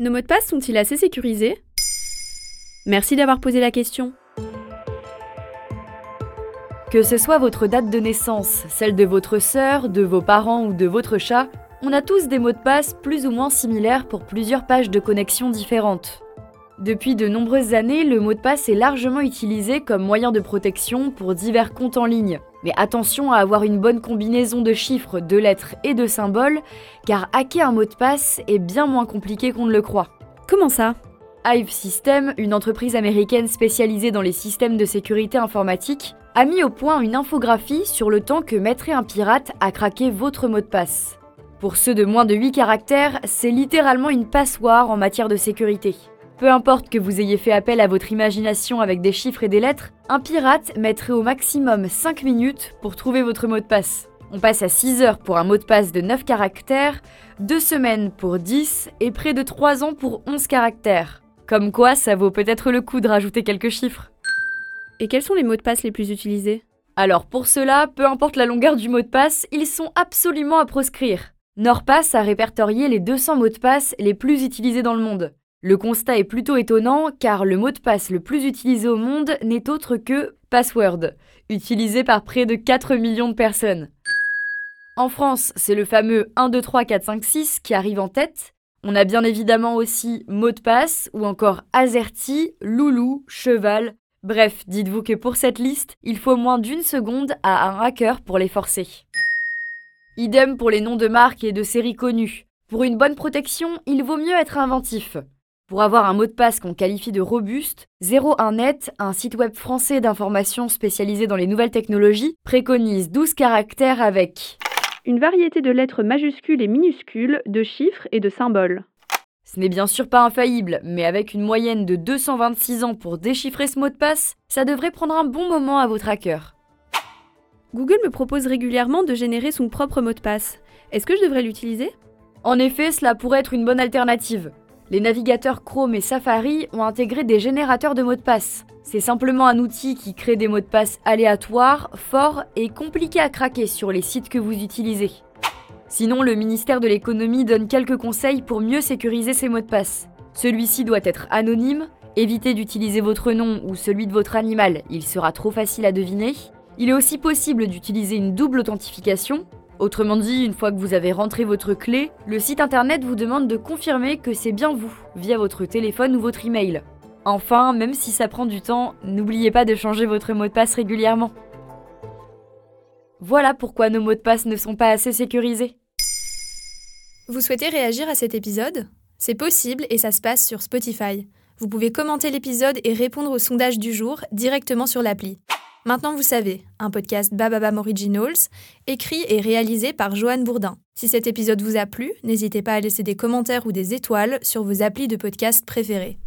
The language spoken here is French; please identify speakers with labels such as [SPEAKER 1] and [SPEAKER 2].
[SPEAKER 1] Nos mots de passe sont-ils assez sécurisés? Merci d'avoir posé la question.
[SPEAKER 2] Que ce soit votre date de naissance, celle de votre sœur, de vos parents ou de votre chat, on a tous des mots de passe plus ou moins similaires pour plusieurs pages de connexion différentes. Depuis de nombreuses années, le mot de passe est largement utilisé comme moyen de protection pour divers comptes en ligne. Mais attention à avoir une bonne combinaison de chiffres, de lettres et de symboles, car hacker un mot de passe est bien moins compliqué qu'on ne le croit.
[SPEAKER 1] Comment ça?
[SPEAKER 2] Hive System, une entreprise américaine spécialisée dans les systèmes de sécurité informatique, a mis au point une infographie sur le temps que mettrait un pirate à craquer votre mot de passe. Pour ceux de moins de 8 caractères, c'est littéralement une passoire en matière de sécurité. Peu importe que vous ayez fait appel à votre imagination avec des chiffres et des lettres, un pirate mettrait au maximum 5 minutes pour trouver votre mot de passe. On passe à 6 heures pour un mot de passe de 9 caractères, 2 semaines pour 10 et près de 3 ans pour 11 caractères. Comme quoi, ça vaut peut-être le coup de rajouter quelques chiffres.
[SPEAKER 1] Et quels sont les mots de passe les plus utilisés?
[SPEAKER 2] Alors pour cela, peu importe la longueur du mot de passe, ils sont absolument à proscrire. NordPass a répertorié les 200 mots de passe les plus utilisés dans le monde. Le constat est plutôt étonnant car le mot de passe le plus utilisé au monde n'est autre que Password, utilisé par près de 4 millions de personnes. En France, c'est le fameux 1, 2, 3, 4, 5, 6 qui arrive en tête. On a bien évidemment aussi mot de passe ou encore Azerty, Loulou, Cheval. Bref, dites-vous que pour cette liste, il faut moins d'une seconde à un hacker pour les forcer. Idem pour les noms de marques et de séries connues. Pour une bonne protection, il vaut mieux être inventif. Pour avoir un mot de passe qu'on qualifie de robuste, 01net, un site web français d'information spécialisé dans les nouvelles technologies, préconise 12 caractères avec
[SPEAKER 1] Une variété de lettres majuscules et minuscules, de chiffres et de symboles.
[SPEAKER 2] Ce n'est bien sûr pas infaillible, mais avec une moyenne de 226 ans pour déchiffrer ce mot de passe, ça devrait prendre un bon moment à votre hacker.
[SPEAKER 1] Google me propose régulièrement de générer son propre mot de passe. Est-ce que je devrais l'utiliser?
[SPEAKER 2] En effet, cela pourrait être une bonne alternative les navigateurs Chrome et Safari ont intégré des générateurs de mots de passe. C'est simplement un outil qui crée des mots de passe aléatoires, forts et compliqués à craquer sur les sites que vous utilisez. Sinon, le ministère de l'économie donne quelques conseils pour mieux sécuriser ces mots de passe. Celui-ci doit être anonyme, évitez d'utiliser votre nom ou celui de votre animal, il sera trop facile à deviner. Il est aussi possible d'utiliser une double authentification, Autrement dit, une fois que vous avez rentré votre clé, le site internet vous demande de confirmer que c'est bien vous, via votre téléphone ou votre email. Enfin, même si ça prend du temps, n'oubliez pas de changer votre mot de passe régulièrement. Voilà pourquoi nos mots de passe ne sont pas assez sécurisés.
[SPEAKER 3] Vous souhaitez réagir à cet épisode? C'est possible et ça se passe sur Spotify. Vous pouvez commenter l'épisode et répondre au sondage du jour directement sur l'appli. Maintenant vous savez, un podcast Bababam Originals, écrit et réalisé par Joanne Bourdin. Si cet épisode vous a plu, n'hésitez pas à laisser des commentaires ou des étoiles sur vos applis de podcast préférés.